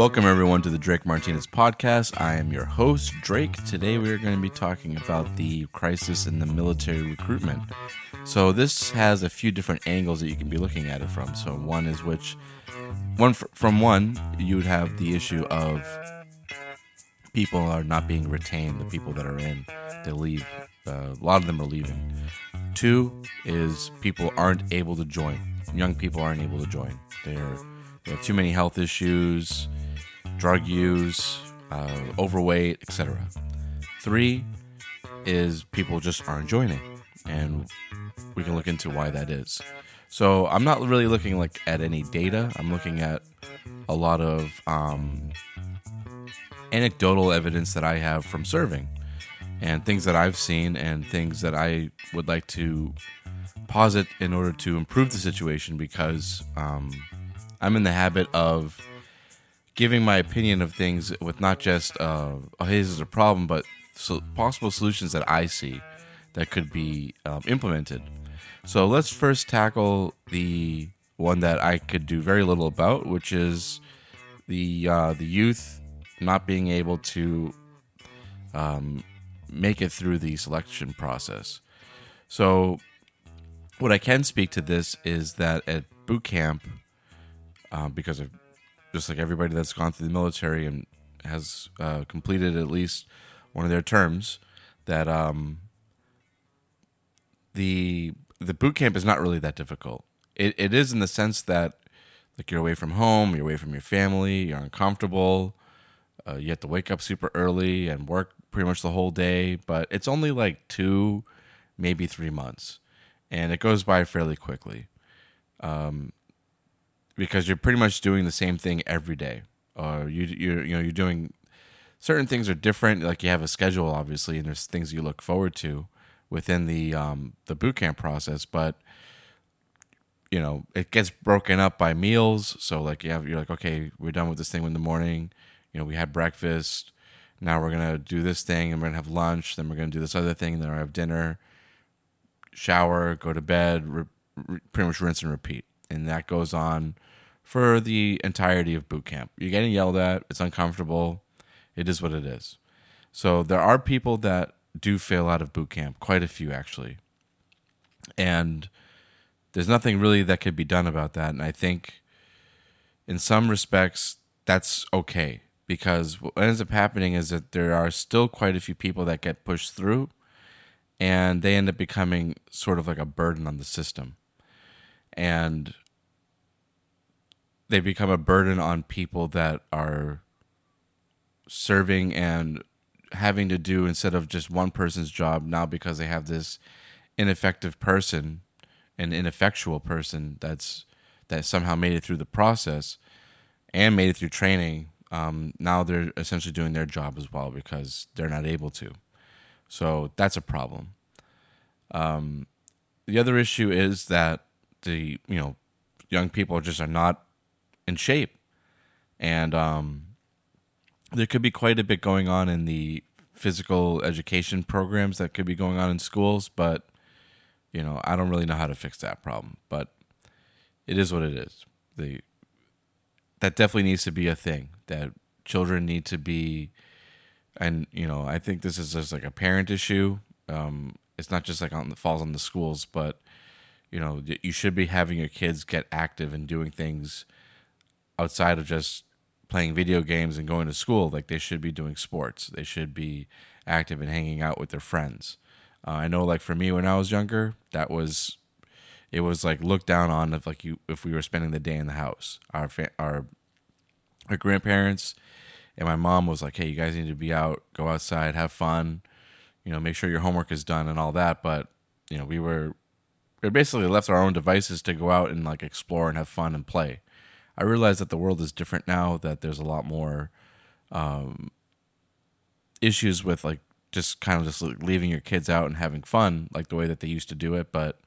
Welcome, everyone, to the Drake Martinez podcast. I am your host, Drake. Today, we are going to be talking about the crisis in the military recruitment. So, this has a few different angles that you can be looking at it from. So, one is which, one from one, you would have the issue of people are not being retained, the people that are in, they leave. Uh, a lot of them are leaving. Two is people aren't able to join. Young people aren't able to join. They're they have too many health issues, drug use, uh, overweight, etc. Three is people just aren't joining, and we can look into why that is. So I'm not really looking like at any data. I'm looking at a lot of um, anecdotal evidence that I have from serving, and things that I've seen, and things that I would like to posit in order to improve the situation because um, I'm in the habit of giving my opinion of things with not just uh, oh, hey, is a problem, but so possible solutions that I see that could be um, implemented. So let's first tackle the one that I could do very little about, which is the uh, the youth not being able to um, make it through the selection process. So, what I can speak to this is that at boot camp, uh, because of just like everybody that's gone through the military and has uh, completed at least one of their terms, that um, the the boot camp is not really that difficult. It it is in the sense that like you're away from home, you're away from your family, you're uncomfortable. Uh, you have to wake up super early and work pretty much the whole day, but it's only like two, maybe three months, and it goes by fairly quickly. Um, because you're pretty much doing the same thing every day. Or you you you know you're doing certain things are different. Like you have a schedule, obviously, and there's things you look forward to within the um, the boot camp process. But you know it gets broken up by meals. So like you have you're like okay, we're done with this thing in the morning. You know we had breakfast. Now we're gonna do this thing, and we're gonna have lunch. Then we're gonna do this other thing. And then we have dinner, shower, go to bed, re- re- pretty much rinse and repeat. And that goes on for the entirety of boot camp. You're getting yelled at, it's uncomfortable. It is what it is. So there are people that do fail out of boot camp, quite a few actually. And there's nothing really that could be done about that. And I think in some respects, that's okay because what ends up happening is that there are still quite a few people that get pushed through and they end up becoming sort of like a burden on the system. And they become a burden on people that are serving and having to do instead of just one person's job now because they have this ineffective person an ineffectual person that's that somehow made it through the process and made it through training um, now they're essentially doing their job as well because they're not able to. So that's a problem. Um, the other issue is that the you know young people just are not in shape. And um, there could be quite a bit going on in the physical education programs that could be going on in schools, but you know, I don't really know how to fix that problem. But it is what it is. The that definitely needs to be a thing that children need to be and you know i think this is just like a parent issue um, it's not just like on the falls on the schools but you know you should be having your kids get active and doing things outside of just playing video games and going to school. Like they should be doing sports. They should be active and hanging out with their friends. Uh, I know, like for me when I was younger, that was it was like looked down on if like you if we were spending the day in the house. Our fa- our our grandparents and my mom was like, "Hey, you guys need to be out, go outside, have fun, you know, make sure your homework is done and all that." But you know, we were we basically left our own devices to go out and like explore and have fun and play. I realize that the world is different now. That there's a lot more um, issues with like just kind of just leaving your kids out and having fun, like the way that they used to do it. But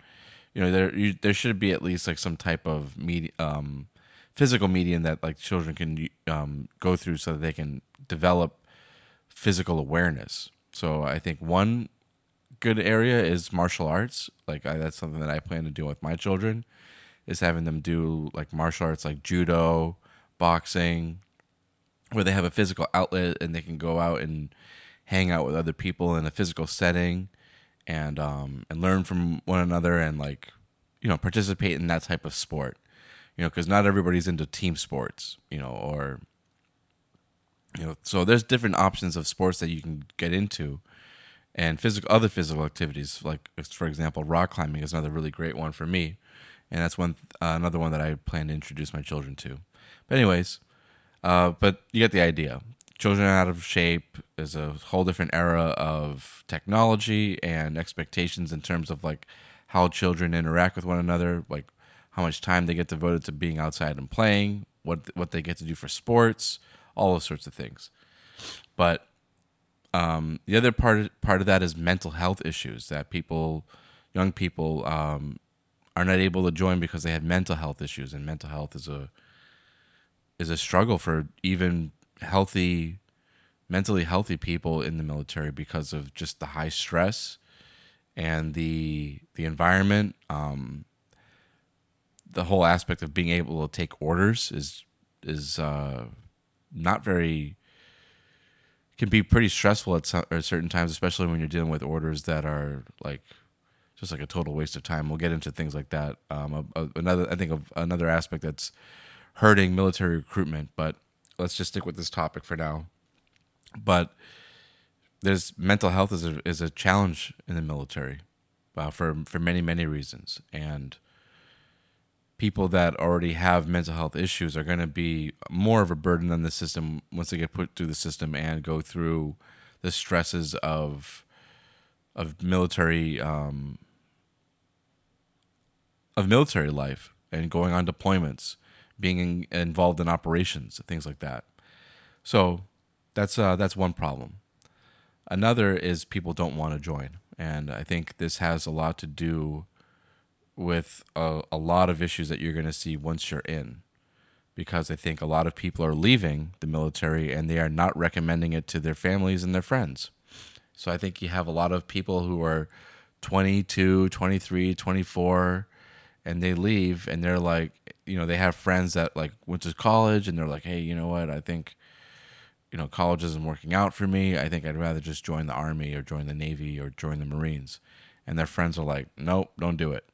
you know, there you, there should be at least like some type of media, um, physical medium that like children can um, go through so that they can develop physical awareness. So I think one good area is martial arts. Like I, that's something that I plan to do with my children is having them do like martial arts like judo, boxing, where they have a physical outlet and they can go out and hang out with other people in a physical setting and um and learn from one another and like you know participate in that type of sport. You know because not everybody's into team sports you know or you know so there's different options of sports that you can get into and physical other physical activities like for example rock climbing is another really great one for me and that's one uh, another one that i plan to introduce my children to. But anyways uh, but you get the idea. Children out of shape. Is a whole different era of technology and expectations in terms of like how children interact with one another like how much time they get devoted to being outside and playing what what they get to do for sports all those sorts of things. But um, the other part part of that is mental health issues that people, young people, um, are not able to join because they have mental health issues, and mental health is a is a struggle for even healthy, mentally healthy people in the military because of just the high stress and the the environment. Um, the whole aspect of being able to take orders is is uh, not very can be pretty stressful at, at certain times, especially when you're dealing with orders that are like just like a total waste of time. We'll get into things like that. Um, a, a, another, I think, of another aspect that's hurting military recruitment. But let's just stick with this topic for now. But there's mental health is a, is a challenge in the military uh, for for many many reasons, and people that already have mental health issues are going to be more of a burden on the system once they get put through the system and go through the stresses of of military um, of military life and going on deployments, being in, involved in operations, things like that. So that's uh, that's one problem. Another is people don't want to join, and I think this has a lot to do with a, a lot of issues that you're going to see once you're in because I think a lot of people are leaving the military and they are not recommending it to their families and their friends. So I think you have a lot of people who are 22, 23, 24 and they leave and they're like, you know, they have friends that like went to college and they're like, "Hey, you know what? I think you know, college isn't working out for me. I think I'd rather just join the army or join the navy or join the marines." And their friends are like, "Nope, don't do it."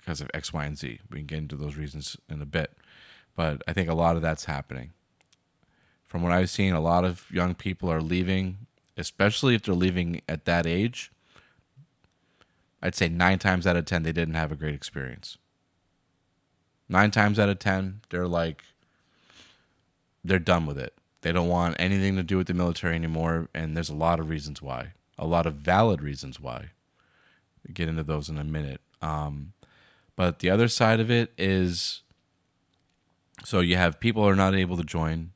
because of X, Y, and Z. We can get into those reasons in a bit. But I think a lot of that's happening. From what I've seen, a lot of young people are leaving, especially if they're leaving at that age. I'd say nine times out of 10, they didn't have a great experience. Nine times out of 10, they're like, they're done with it. They don't want anything to do with the military anymore. And there's a lot of reasons why, a lot of valid reasons why. We'll get into those in a minute. Um, but the other side of it is so you have people are not able to join.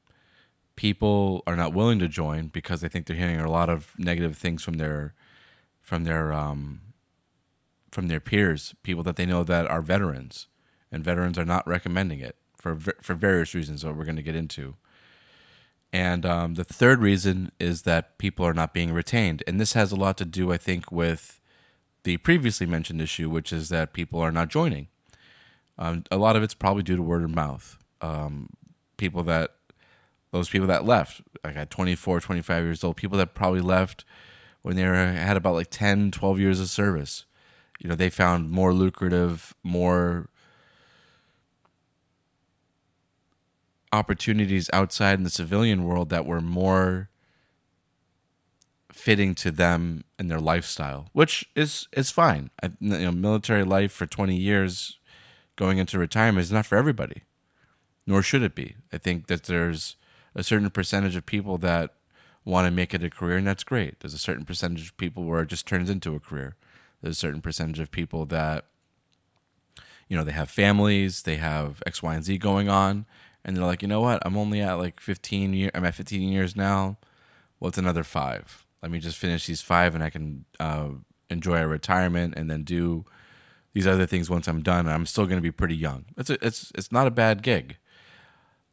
People are not willing to join because they think they're hearing a lot of negative things from their from their um, from their peers, people that they know that are veterans, and veterans are not recommending it for for various reasons that we're going to get into. And um, the third reason is that people are not being retained, and this has a lot to do, I think, with the previously mentioned issue, which is that people are not joining. Um, a lot of it's probably due to word of mouth. Um, people that, those people that left, like at 24, 25 years old, people that probably left when they were, had about like 10, 12 years of service. You know, they found more lucrative, more opportunities outside in the civilian world that were more fitting to them and their lifestyle, which is is fine. I, you know, military life for twenty years, going into retirement is not for everybody, nor should it be. I think that there's a certain percentage of people that want to make it a career, and that's great. There's a certain percentage of people where it just turns into a career. There's a certain percentage of people that, you know, they have families, they have X, Y, and Z going on, and they're like, you know what? I'm only at like 15 years. I'm at 15 years now. What's well, another five? let me just finish these five and I can uh, enjoy a retirement and then do these other things once I'm done. I'm still going to be pretty young. It's a, it's it's not a bad gig.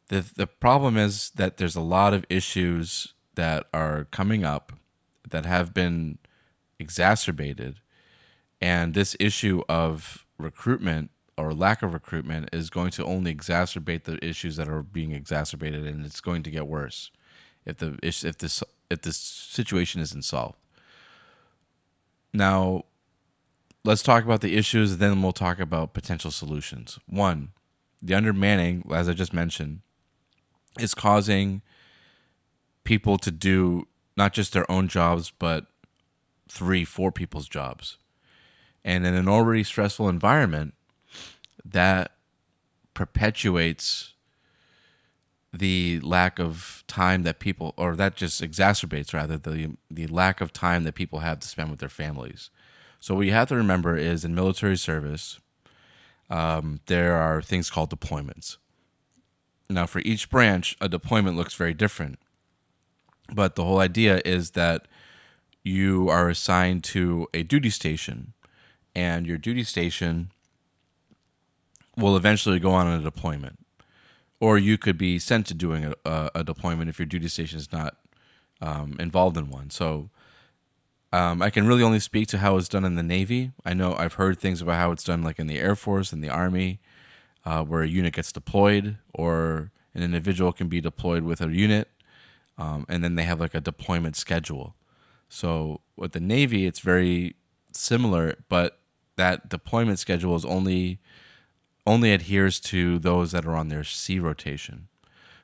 the The problem is that there's a lot of issues that are coming up that have been exacerbated, and this issue of recruitment or lack of recruitment is going to only exacerbate the issues that are being exacerbated, and it's going to get worse. if the if this if this situation isn't solved. Now, let's talk about the issues, then we'll talk about potential solutions. One, the undermanning, as I just mentioned, is causing people to do not just their own jobs, but three, four people's jobs. And in an already stressful environment, that perpetuates the lack of time that people or that just exacerbates rather the the lack of time that people have to spend with their families. So what you have to remember is in military service, um, there are things called deployments. Now, for each branch, a deployment looks very different. But the whole idea is that you are assigned to a duty station, and your duty station will eventually go on a deployment. Or you could be sent to doing a, a, a deployment if your duty station is not um, involved in one. So um, I can really only speak to how it's done in the Navy. I know I've heard things about how it's done, like in the Air Force and the Army, uh, where a unit gets deployed, or an individual can be deployed with a unit, um, and then they have like a deployment schedule. So with the Navy, it's very similar, but that deployment schedule is only only adheres to those that are on their sea rotation.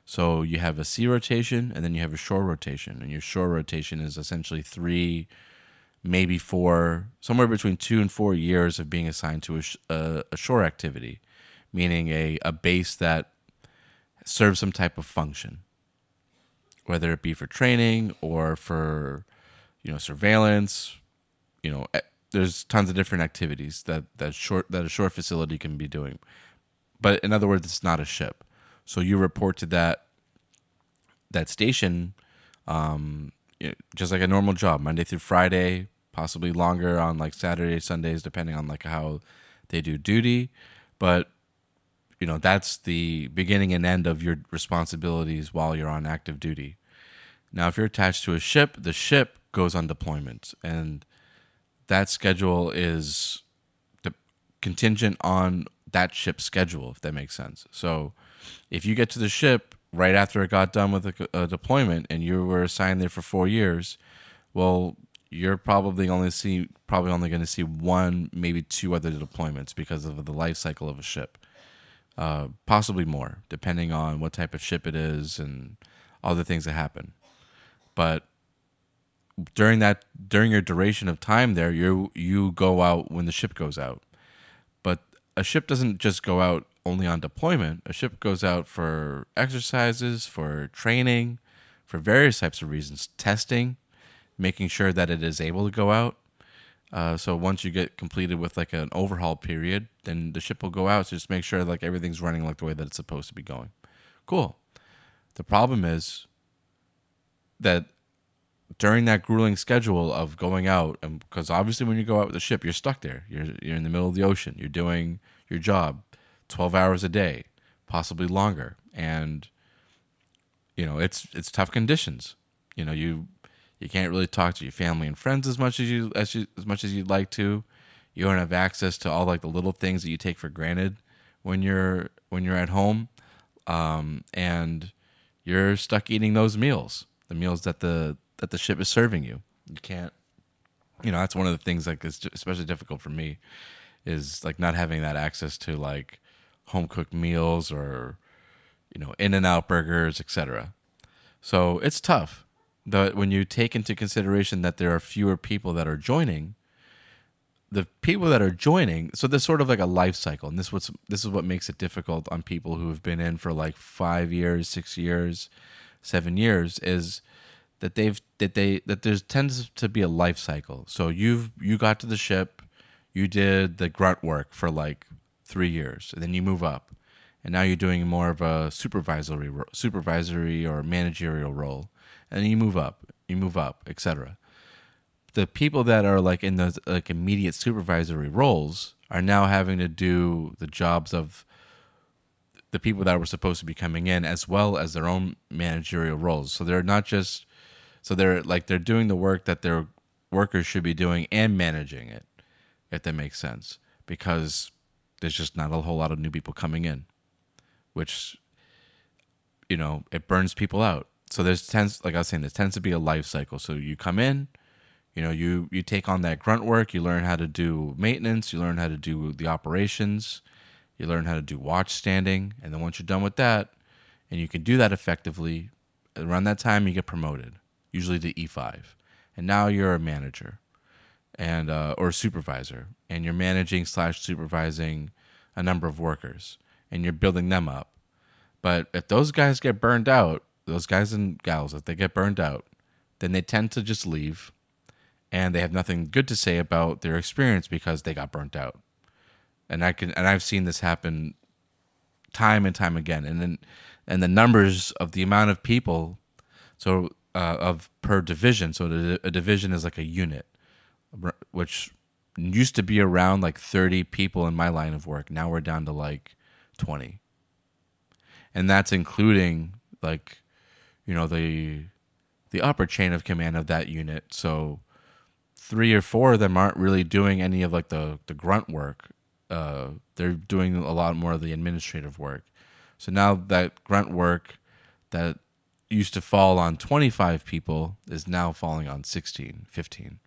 So you have a sea rotation, and then you have a shore rotation, and your shore rotation is essentially three maybe four, somewhere between two and four years of being assigned to a, a, a shore activity, meaning a, a base that serves some type of function, whether it be for training or for you know surveillance. You know, there's tons of different activities that that short that a shore facility can be doing. But in other words, it's not a ship. So you report to that that station um, just like a normal job, Monday through Friday, possibly longer on like Saturday, Sundays, depending on like how they do duty. But you know, that's the beginning and end of your responsibilities while you're on active duty. Now, if you're attached to a ship, the ship goes on deployment, and that schedule is the contingent on that ship's schedule, if that makes sense. So, if you get to the ship right after it got done with a, a deployment and you were assigned there for four years, well, you're probably only see probably only going to see one, maybe two other deployments because of the life cycle of a ship. Uh, possibly more, depending on what type of ship it is and other things that happen. But during that during your duration of time there, you you go out when the ship goes out. But a ship doesn't just go out only on deployment. A ship goes out for exercises, for training, for various types of reasons, testing, making sure that it is able to go out. Uh, so once you get completed with like an overhaul period, then the ship will go out. So just make sure like everything's running like the way that it's supposed to be going. Cool. The problem is that during that grueling schedule of going out, and because obviously when you go out with the ship, you're stuck there. You're you're in the middle of the ocean. You're doing your job. 12 hours a day, possibly longer. And you know, it's it's tough conditions. You know, you you can't really talk to your family and friends as much as you as you, as much as you'd like to. You don't have access to all like the little things that you take for granted when you're when you're at home, um, and you're stuck eating those meals, the meals that the that the ship is serving you. You can't, you know, that's one of the things like is especially difficult for me, is like not having that access to like home cooked meals or you know In-N-Out burgers etc so it's tough the, when you take into consideration that there are fewer people that are joining the people that are joining so there's sort of like a life cycle and this what's this is what makes it difficult on people who have been in for like five years six years seven years is that they've that they that there tends to be a life cycle so you've you got to the ship you did the grunt work for like three years, and then you move up, and now you're doing more of a supervisory supervisory or managerial role, and then you move up, you move up, etc. The people that are like in those like immediate supervisory roles are now having to do the jobs of the people that were supposed to be coming in as well as their own managerial roles. So they're not just so they're like they're doing the work that their workers should be doing and managing it, if that makes sense. Because there's just not a whole lot of new people coming in, which you know it burns people out. so there's tends like I was saying, there tends to be a life cycle. So you come in, you know, you you take on that grunt work, you learn how to do maintenance, you learn how to do the operations, you learn how to do watch standing, and then once you're done with that, and you can do that effectively, around that time you get promoted, usually to E5, and now you're a manager, and uh, or a supervisor, and you're managing slash supervising a number of workers, and you're building them up. But if those guys get burned out, those guys and gals, if they get burned out, then they tend to just leave and they have nothing good to say about their experience because they got burnt out. And I can and I've seen this happen time and time again. And then and the numbers of the amount of people so uh, of per division. So a division is like a unit, which used to be around like 30 people in my line of work. Now we're down to like 20. And that's including like you know the the upper chain of command of that unit. So three or four of them aren't really doing any of like the the grunt work. Uh, they're doing a lot more of the administrative work. So now that grunt work that used to fall on 25 people is now falling on 16, 15.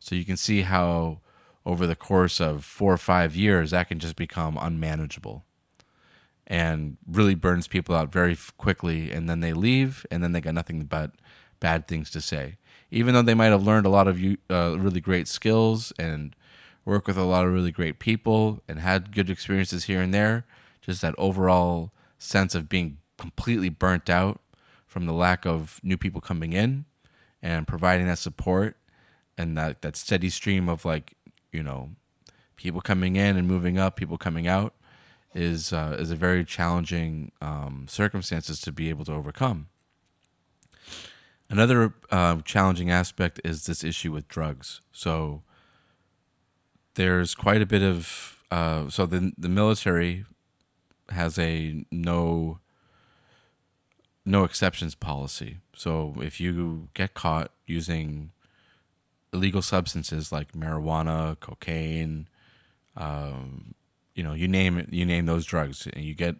So you can see how over the course of four or five years that can just become unmanageable and really burns people out very quickly and then they leave and then they got nothing but bad things to say even though they might have learned a lot of uh, really great skills and worked with a lot of really great people and had good experiences here and there just that overall sense of being completely burnt out from the lack of new people coming in and providing that support and that, that steady stream of like you know people coming in and moving up people coming out is uh, is a very challenging um, circumstances to be able to overcome. Another uh, challenging aspect is this issue with drugs. So there's quite a bit of uh, so the the military has a no no exceptions policy. So if you get caught using illegal substances like marijuana, cocaine, um, you know you name it you name those drugs and you get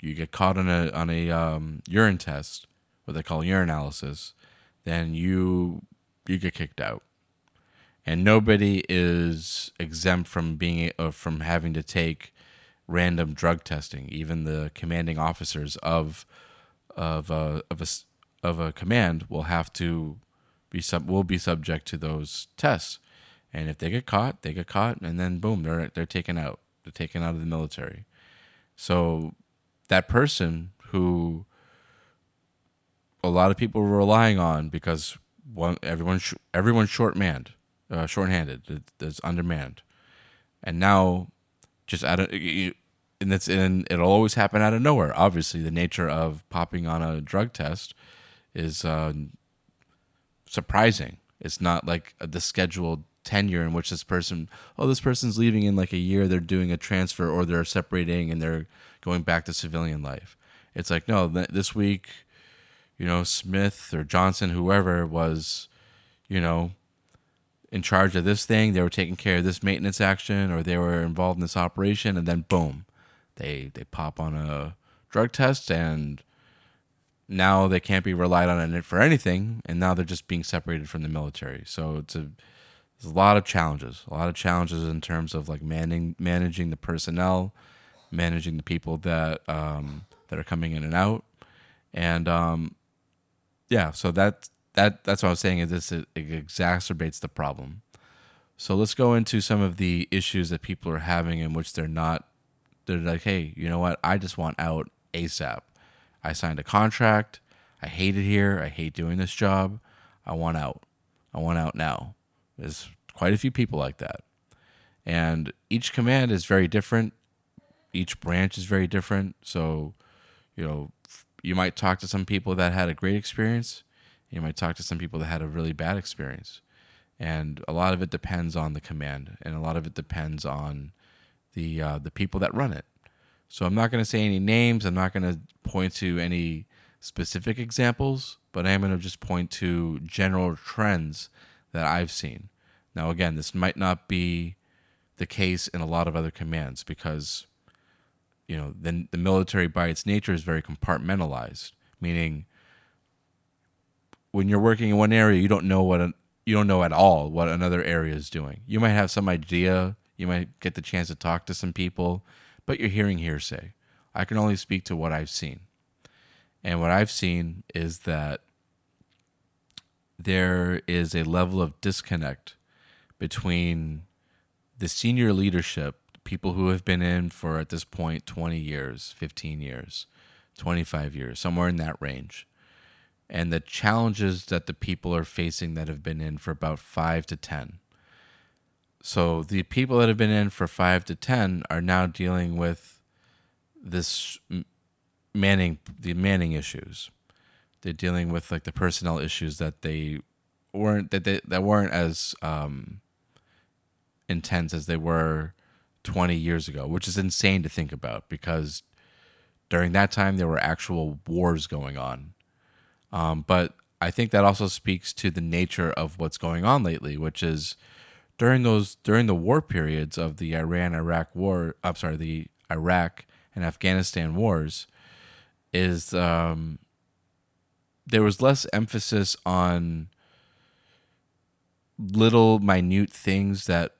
you get caught on a on a um, urine test what they call urinalysis then you you get kicked out and nobody is exempt from being uh, from having to take random drug testing even the commanding officers of of a, of a of a command will have to be sub will be subject to those tests. And if they get caught they get caught and then boom they're they're taken out. They're taken out of the military. So that person who a lot of people were relying on because one everyone sh- everyone's short manned, uh, short-handed, it's undermanned, and now just out of and in it'll always happen out of nowhere. Obviously, the nature of popping on a drug test is uh, surprising. It's not like the scheduled tenure in which this person oh this person's leaving in like a year they're doing a transfer or they're separating and they're going back to civilian life it's like no th- this week you know smith or johnson whoever was you know in charge of this thing they were taking care of this maintenance action or they were involved in this operation and then boom they they pop on a drug test and now they can't be relied on for anything and now they're just being separated from the military so it's a there's a lot of challenges, a lot of challenges in terms of like managing managing the personnel, managing the people that um, that are coming in and out, and um, yeah, so that that that's what I was saying is this it, it exacerbates the problem. So let's go into some of the issues that people are having in which they're not. They're like, hey, you know what? I just want out ASAP. I signed a contract. I hate it here. I hate doing this job. I want out. I want out now. There's quite a few people like that. And each command is very different. Each branch is very different. So, you know, you might talk to some people that had a great experience. You might talk to some people that had a really bad experience. And a lot of it depends on the command, and a lot of it depends on the uh, the people that run it. So I'm not going to say any names. I'm not going to point to any specific examples, but I am going to just point to general trends that I've seen. Now, again, this might not be the case in a lot of other commands because, you know, the, the military by its nature is very compartmentalized, meaning when you're working in one area, you don't know what you don't know at all what another area is doing. You might have some idea, you might get the chance to talk to some people, but you're hearing hearsay. I can only speak to what I've seen. And what I've seen is that there is a level of disconnect between the senior leadership, people who have been in for at this point 20 years, 15 years, 25 years, somewhere in that range, and the challenges that the people are facing that have been in for about five to 10. So the people that have been in for five to 10 are now dealing with this manning, the manning issues. They're dealing with like the personnel issues that they weren't that they, that weren't as um, intense as they were 20 years ago, which is insane to think about because during that time there were actual wars going on. Um, but I think that also speaks to the nature of what's going on lately, which is during those during the war periods of the Iran Iraq war. I'm sorry, the Iraq and Afghanistan wars, is um, there was less emphasis on little minute things that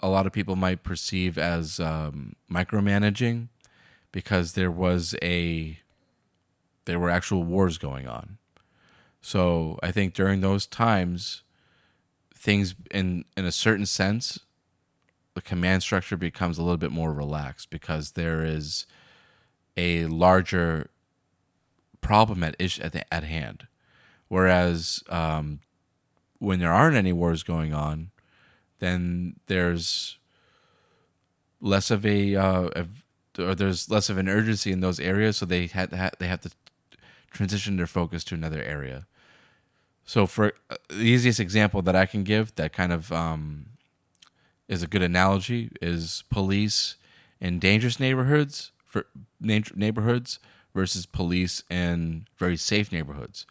a lot of people might perceive as um, micromanaging because there was a there were actual wars going on so i think during those times things in in a certain sense the command structure becomes a little bit more relaxed because there is a larger problem at ish at, the, at hand. Whereas um, when there aren't any wars going on, then there's less of a, uh, or there's less of an urgency in those areas, so they had to they have to transition their focus to another area. So for uh, the easiest example that I can give that kind of um, is a good analogy is police in dangerous neighborhoods for neighborhoods versus police in very safe neighborhoods.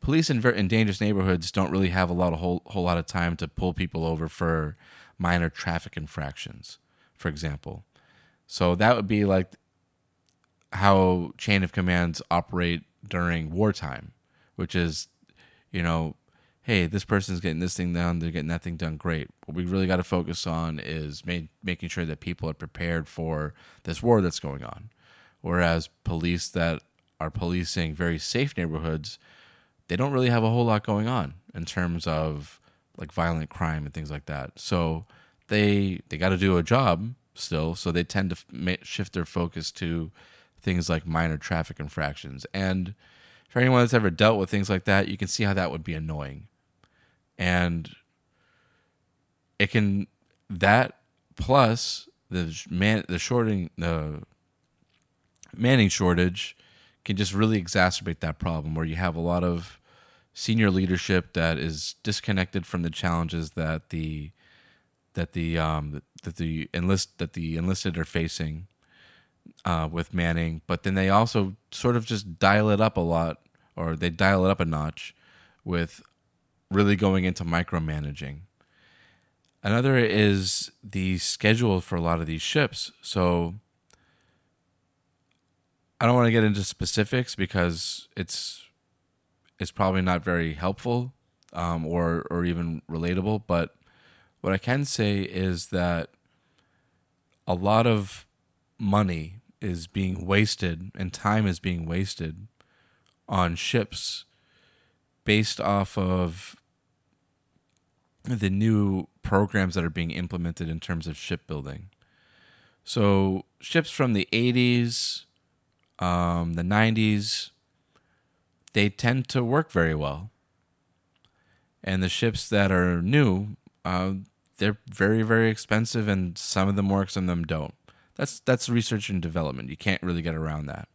Police in, very, in dangerous neighborhoods don't really have a lot of whole, whole lot of time to pull people over for minor traffic infractions, for example. So that would be like how chain of commands operate during wartime, which is, you know, hey, this person's getting this thing done, they're getting that thing done, great. What we really got to focus on is making sure that people are prepared for this war that's going on. Whereas police that are policing very safe neighborhoods, they don't really have a whole lot going on in terms of like violent crime and things like that. So they they got to do a job still, so they tend to shift their focus to things like minor traffic infractions. And for anyone that's ever dealt with things like that, you can see how that would be annoying. And it can that plus the man the shorting the manning shortage can just really exacerbate that problem where you have a lot of senior leadership that is disconnected from the challenges that the that the um that the enlist that the enlisted are facing uh, with Manning, but then they also sort of just dial it up a lot, or they dial it up a notch with really going into micromanaging. Another is the schedule for a lot of these ships. So I don't want to get into specifics because it's it's probably not very helpful um, or or even relatable. But what I can say is that a lot of money is being wasted and time is being wasted on ships based off of the new programs that are being implemented in terms of shipbuilding. So ships from the 80s um, the 90s, they tend to work very well. And the ships that are new, uh, they're very, very expensive, and some of them work, some of them don't. That's that's research and development. You can't really get around that.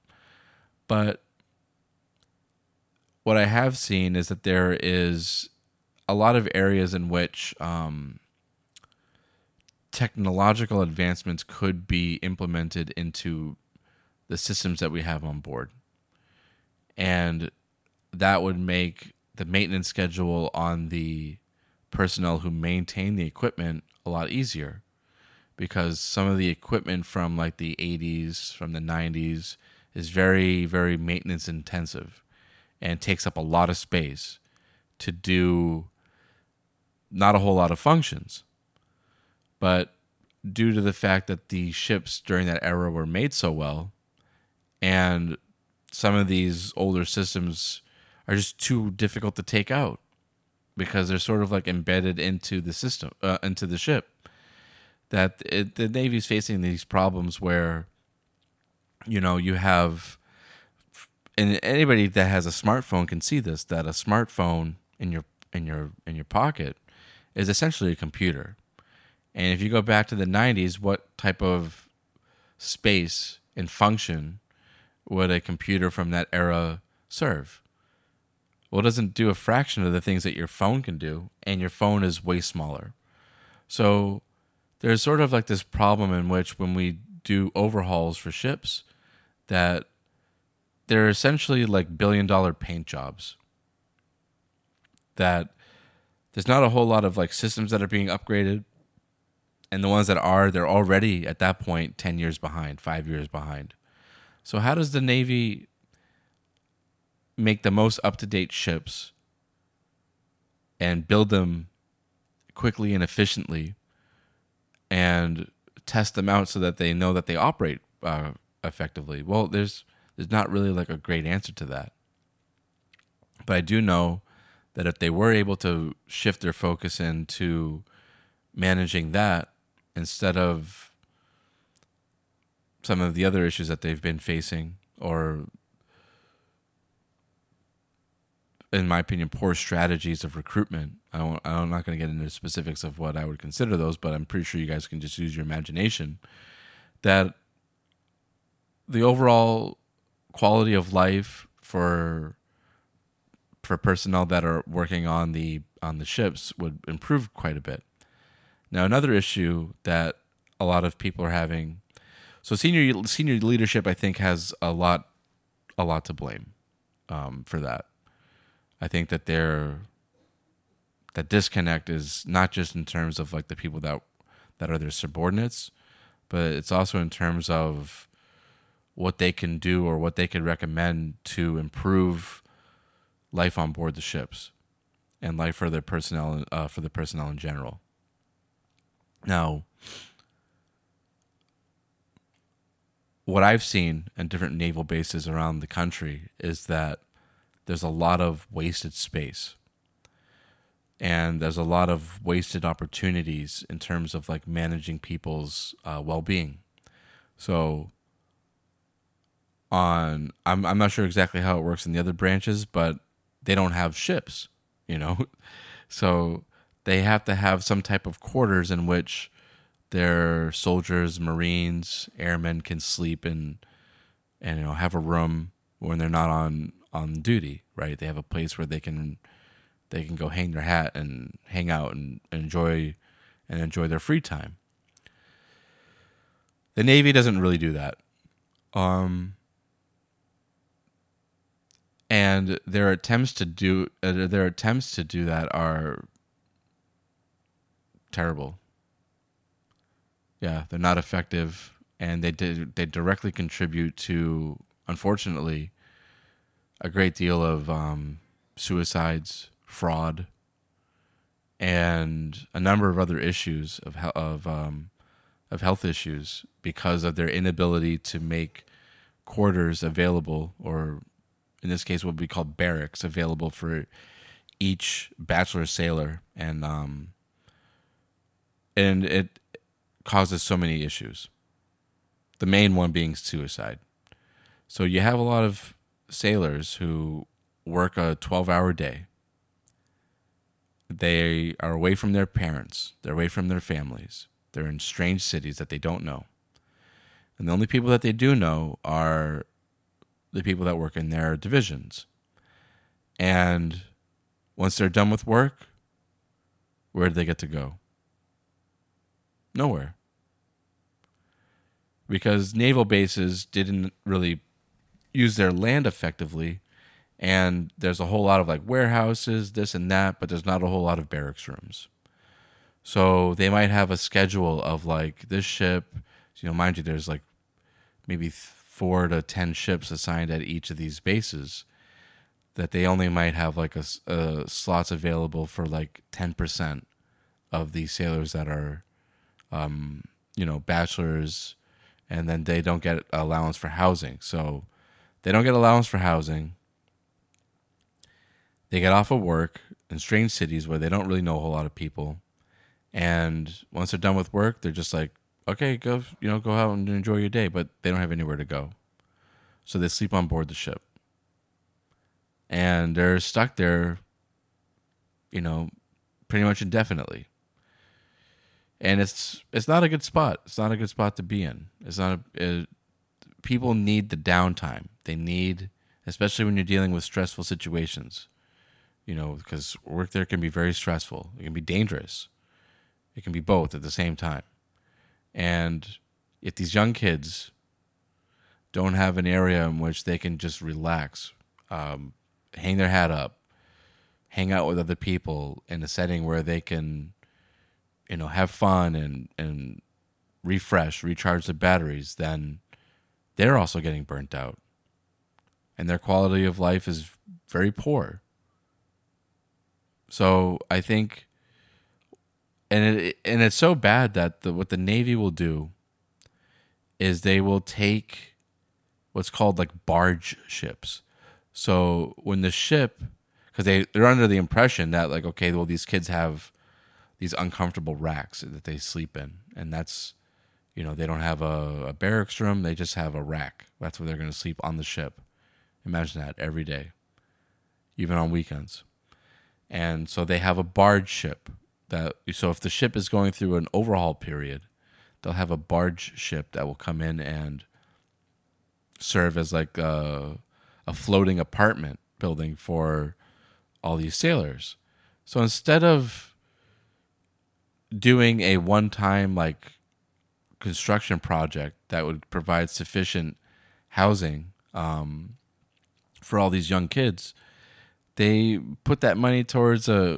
But what I have seen is that there is a lot of areas in which um, technological advancements could be implemented into the systems that we have on board. And that would make the maintenance schedule on the personnel who maintain the equipment a lot easier because some of the equipment from like the 80s, from the 90s is very, very maintenance intensive and takes up a lot of space. to do not a whole lot of functions. But due to the fact that the ships during that era were made so well, and some of these older systems are just too difficult to take out because they're sort of like embedded into the system, uh, into the ship. That it, the Navy's facing these problems where, you know, you have, and anybody that has a smartphone can see this that a smartphone in your in your in your pocket is essentially a computer. And if you go back to the 90s, what type of space and function would a computer from that era serve? Well, it doesn't do a fraction of the things that your phone can do, and your phone is way smaller. So there's sort of like this problem in which when we do overhauls for ships, that they're essentially like billion dollar paint jobs. That there's not a whole lot of like systems that are being upgraded. And the ones that are, they're already at that point 10 years behind, five years behind. So, how does the Navy make the most up to date ships and build them quickly and efficiently and test them out so that they know that they operate uh, effectively? Well, there's there's not really like a great answer to that. But I do know that if they were able to shift their focus into managing that instead of some of the other issues that they've been facing or in my opinion, poor strategies of recruitment. I am not going to get into specifics of what I would consider those, but I'm pretty sure you guys can just use your imagination. That the overall quality of life for for personnel that are working on the on the ships would improve quite a bit. Now, another issue that a lot of people are having, so senior senior leadership, I think, has a lot a lot to blame um, for that. I think that they're that disconnect is not just in terms of like the people that that are their subordinates, but it's also in terms of what they can do or what they could recommend to improve life on board the ships and life for their personnel uh, for the personnel in general. Now, what I've seen in different naval bases around the country is that there's a lot of wasted space. And there's a lot of wasted opportunities in terms of like managing people's uh, well-being. So on I'm, I'm not sure exactly how it works in the other branches but they don't have ships you know? So they have to have some type of quarters in which their soldiers marines airmen can sleep and and you know have a room when they're not on on duty, right? They have a place where they can they can go hang their hat and hang out and, enjoy and enjoy their free time. The Navy doesn't really do that. Um, and their attempts to do uh, their attempts to do that are terrible. Yeah, they're not effective, and they did they directly contribute to, unfortunately, a great deal of um, suicides, fraud, and a number of other issues of of um, of health issues because of their inability to make quarters available, or in this case, what would be called barracks available for each bachelor sailor, and um, and it causes so many issues. The main one being suicide. So you have a lot of sailors who work a 12 hour day. They are away from their parents, they're away from their families, they're in strange cities that they don't know. And the only people that they do know are the people that work in their divisions. And once they're done with work, where do they get to go? Nowhere. Because naval bases didn't really use their land effectively and there's a whole lot of like warehouses this and that but there's not a whole lot of barracks rooms. So they might have a schedule of like this ship you know mind you there's like maybe four to ten ships assigned at each of these bases that they only might have like a, a slots available for like 10% of the sailors that are um, you know bachelors and then they don't get allowance for housing. So they don't get allowance for housing they get off of work in strange cities where they don't really know a whole lot of people and once they're done with work they're just like okay go you know go out and enjoy your day but they don't have anywhere to go so they sleep on board the ship and they're stuck there, you know, pretty much indefinitely. And it's it's not a good spot. It's not a good spot to be in. It's not a, it, people need the downtime. They need, especially when you're dealing with stressful situations. You know, because work there can be very stressful. It can be dangerous. It can be both at the same time. And if these young kids don't have an area in which they can just relax, um, hang their hat up, hang out with other people in a setting where they can, you know, have fun and and refresh, recharge the batteries, then they're also getting burnt out. And their quality of life is very poor. So I think and it and it's so bad that the, what the Navy will do is they will take what's called like barge ships. So when the ship, because they they're under the impression that like okay, well these kids have these uncomfortable racks that they sleep in, and that's you know they don't have a, a barracks room, they just have a rack. That's where they're going to sleep on the ship. Imagine that every day, even on weekends. And so they have a barge ship that so if the ship is going through an overhaul period, they'll have a barge ship that will come in and serve as like a a floating apartment building for all these sailors. So instead of doing a one time like construction project that would provide sufficient housing um, for all these young kids, they put that money towards a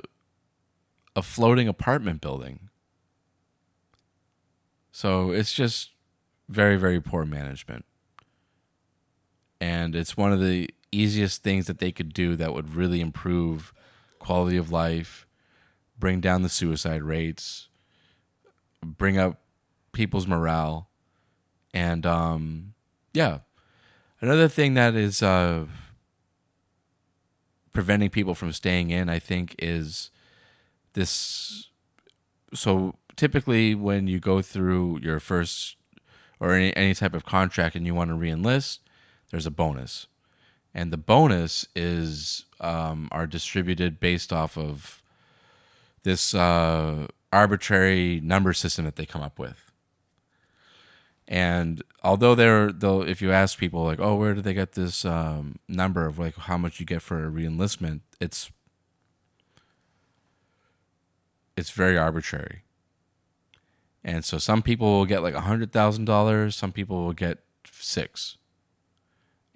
a floating apartment building. So it's just very very poor management. And it's one of the easiest things that they could do that would really improve quality of life, bring down the suicide rates, bring up people's morale, and um, yeah, another thing that is uh, preventing people from staying in, I think, is this. So typically, when you go through your first or any, any type of contract and you want to reenlist, there's a bonus, and the bonus is um, are distributed based off of this uh, arbitrary number system that they come up with. And although they're though, if you ask people like, oh, where did they get this um, number of like how much you get for a reenlistment? It's it's very arbitrary. And so some people will get like a hundred thousand dollars, some people will get six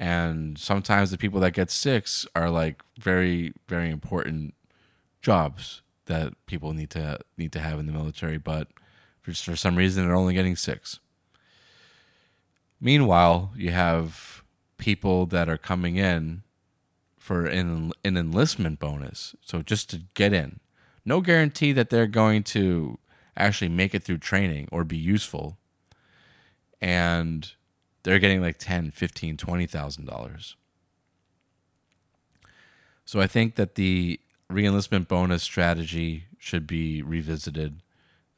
and sometimes the people that get six are like very very important jobs that people need to need to have in the military but for, for some reason they're only getting six meanwhile you have people that are coming in for an, an enlistment bonus. So just to get in. No guarantee that they're going to actually make it through training or be useful. And they're getting like 10 15 20000 dollars. So i think that the reenlistment bonus strategy should be revisited.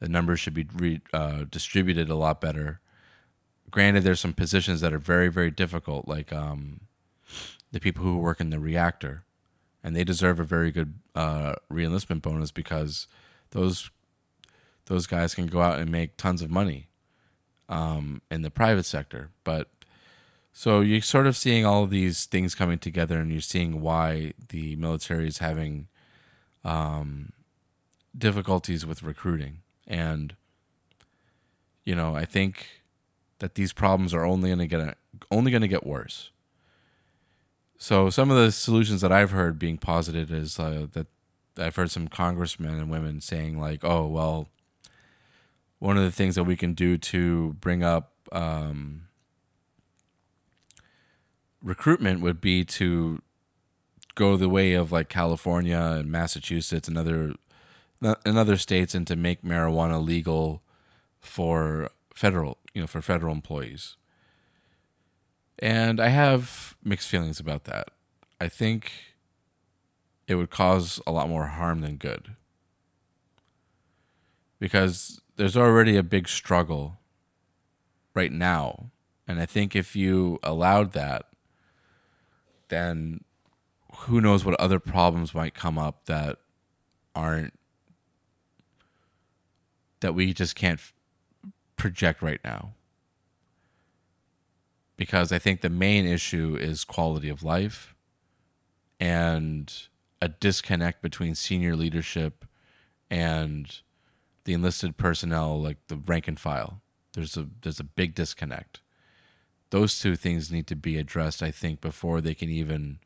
The numbers should be re, uh, distributed a lot better granted there's some positions that are very very difficult like um, the people who work in the reactor and they deserve a very good uh, reenlistment bonus because those those guys can go out and make tons of money um, in the private sector. But so you're sort of seeing all of these things coming together, and you're seeing why the military is having um, difficulties with recruiting. And you know, I think that these problems are only going to get only going to get worse. So some of the solutions that I've heard being posited is uh, that I've heard some congressmen and women saying like, "Oh, well, one of the things that we can do to bring up um, recruitment would be to go the way of like California and Massachusetts and other in other states and to make marijuana legal for federal, you know, for federal employees. And I have mixed feelings about that. I think it would cause a lot more harm than good. Because there's already a big struggle right now. And I think if you allowed that, then who knows what other problems might come up that aren't that we just can't project right now. Because I think the main issue is quality of life and a disconnect between senior leadership and the enlisted personnel like the rank and file. There's a there's a big disconnect. Those two things need to be addressed, I think, before they can even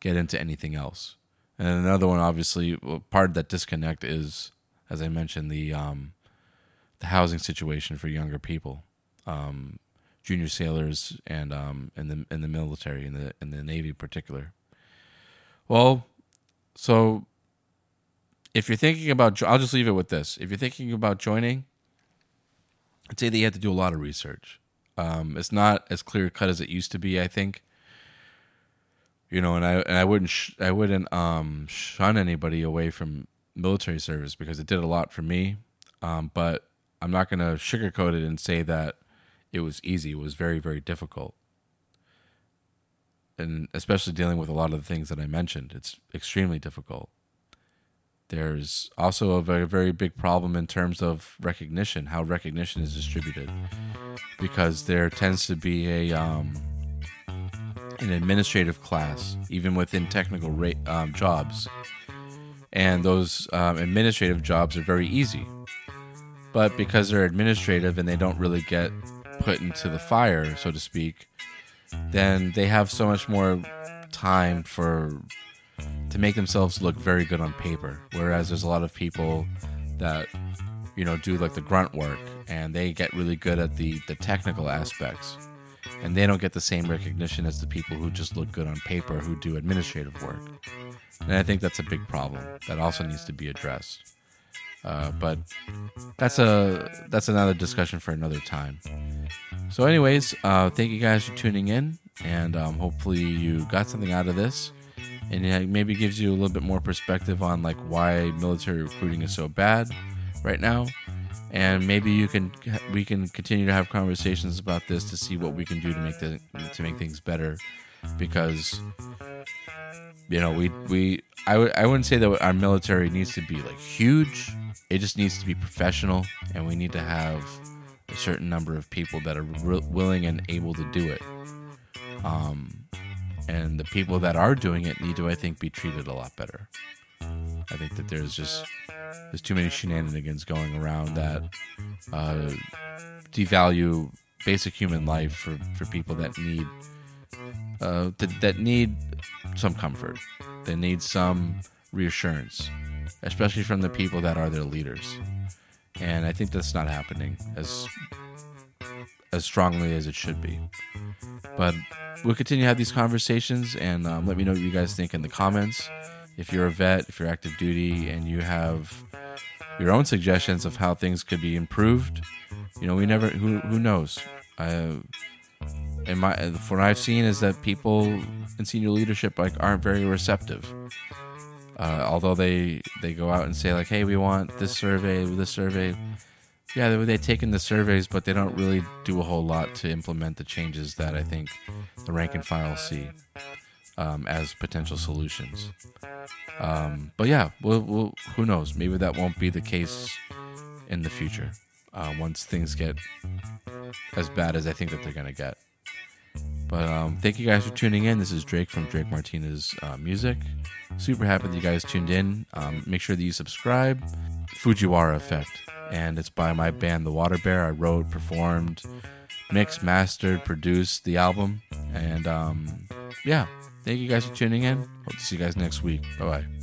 get into anything else. And another one, obviously, part of that disconnect is, as I mentioned, the um, the housing situation for younger people, um, junior sailors, and um, in the in the military, in the in the Navy in particular. Well, so if you're thinking about, I'll just leave it with this: if you're thinking about joining, I'd say that you have to do a lot of research. Um, it's not as clear cut as it used to be. I think you know, and I and I wouldn't sh- I wouldn't um, shun anybody away from military service because it did a lot for me. Um, but I'm not going to sugarcoat it and say that it was easy. It was very very difficult, and especially dealing with a lot of the things that I mentioned, it's extremely difficult. There's also a very very big problem in terms of recognition, how recognition is distributed, because there tends to be a um, an administrative class, even within technical ra- um, jobs. And those um, administrative jobs are very easy. But because they're administrative and they don't really get put into the fire, so to speak, then they have so much more time for to make themselves look very good on paper. Whereas there's a lot of people that you know do like the grunt work and they get really good at the the technical aspects and they don't get the same recognition as the people who just look good on paper who do administrative work. And I think that's a big problem that also needs to be addressed. Uh, but that's a that's another discussion for another time. So, anyways, uh, thank you guys for tuning in, and um, hopefully you got something out of this, and it maybe gives you a little bit more perspective on like why military recruiting is so bad right now. And maybe you can we can continue to have conversations about this to see what we can do to make the to make things better. Because you know we we I w- I wouldn't say that our military needs to be like huge it just needs to be professional and we need to have a certain number of people that are re- willing and able to do it. Um and the people that are doing it need to i think be treated a lot better. I think that there's just there's too many shenanigans going around that uh, devalue basic human life for, for people that need uh, that, that need some comfort. They need some reassurance, especially from the people that are their leaders. And I think that's not happening as as strongly as it should be. But we'll continue to have these conversations, and um, let me know what you guys think in the comments if you're a vet, if you're active duty, and you have your own suggestions of how things could be improved, you know, we never who who knows. I, and my what I've seen is that people in senior leadership like aren't very receptive. Uh, although they they go out and say like, hey, we want this survey, this survey. Yeah, they, they take in the surveys, but they don't really do a whole lot to implement the changes that I think the rank and file see um, as potential solutions. Um, but yeah, we'll, we'll, who knows? Maybe that won't be the case in the future uh, once things get as bad as I think that they're going to get. But um, thank you guys for tuning in. This is Drake from Drake Martinez uh, Music. Super happy that you guys tuned in. Um, make sure that you subscribe. Fujiwara Effect. And it's by my band, The Water Bear. I wrote, performed, mixed, mastered, produced the album. And um, yeah, Thank you guys for tuning in. Hope to see you guys next week. Bye bye.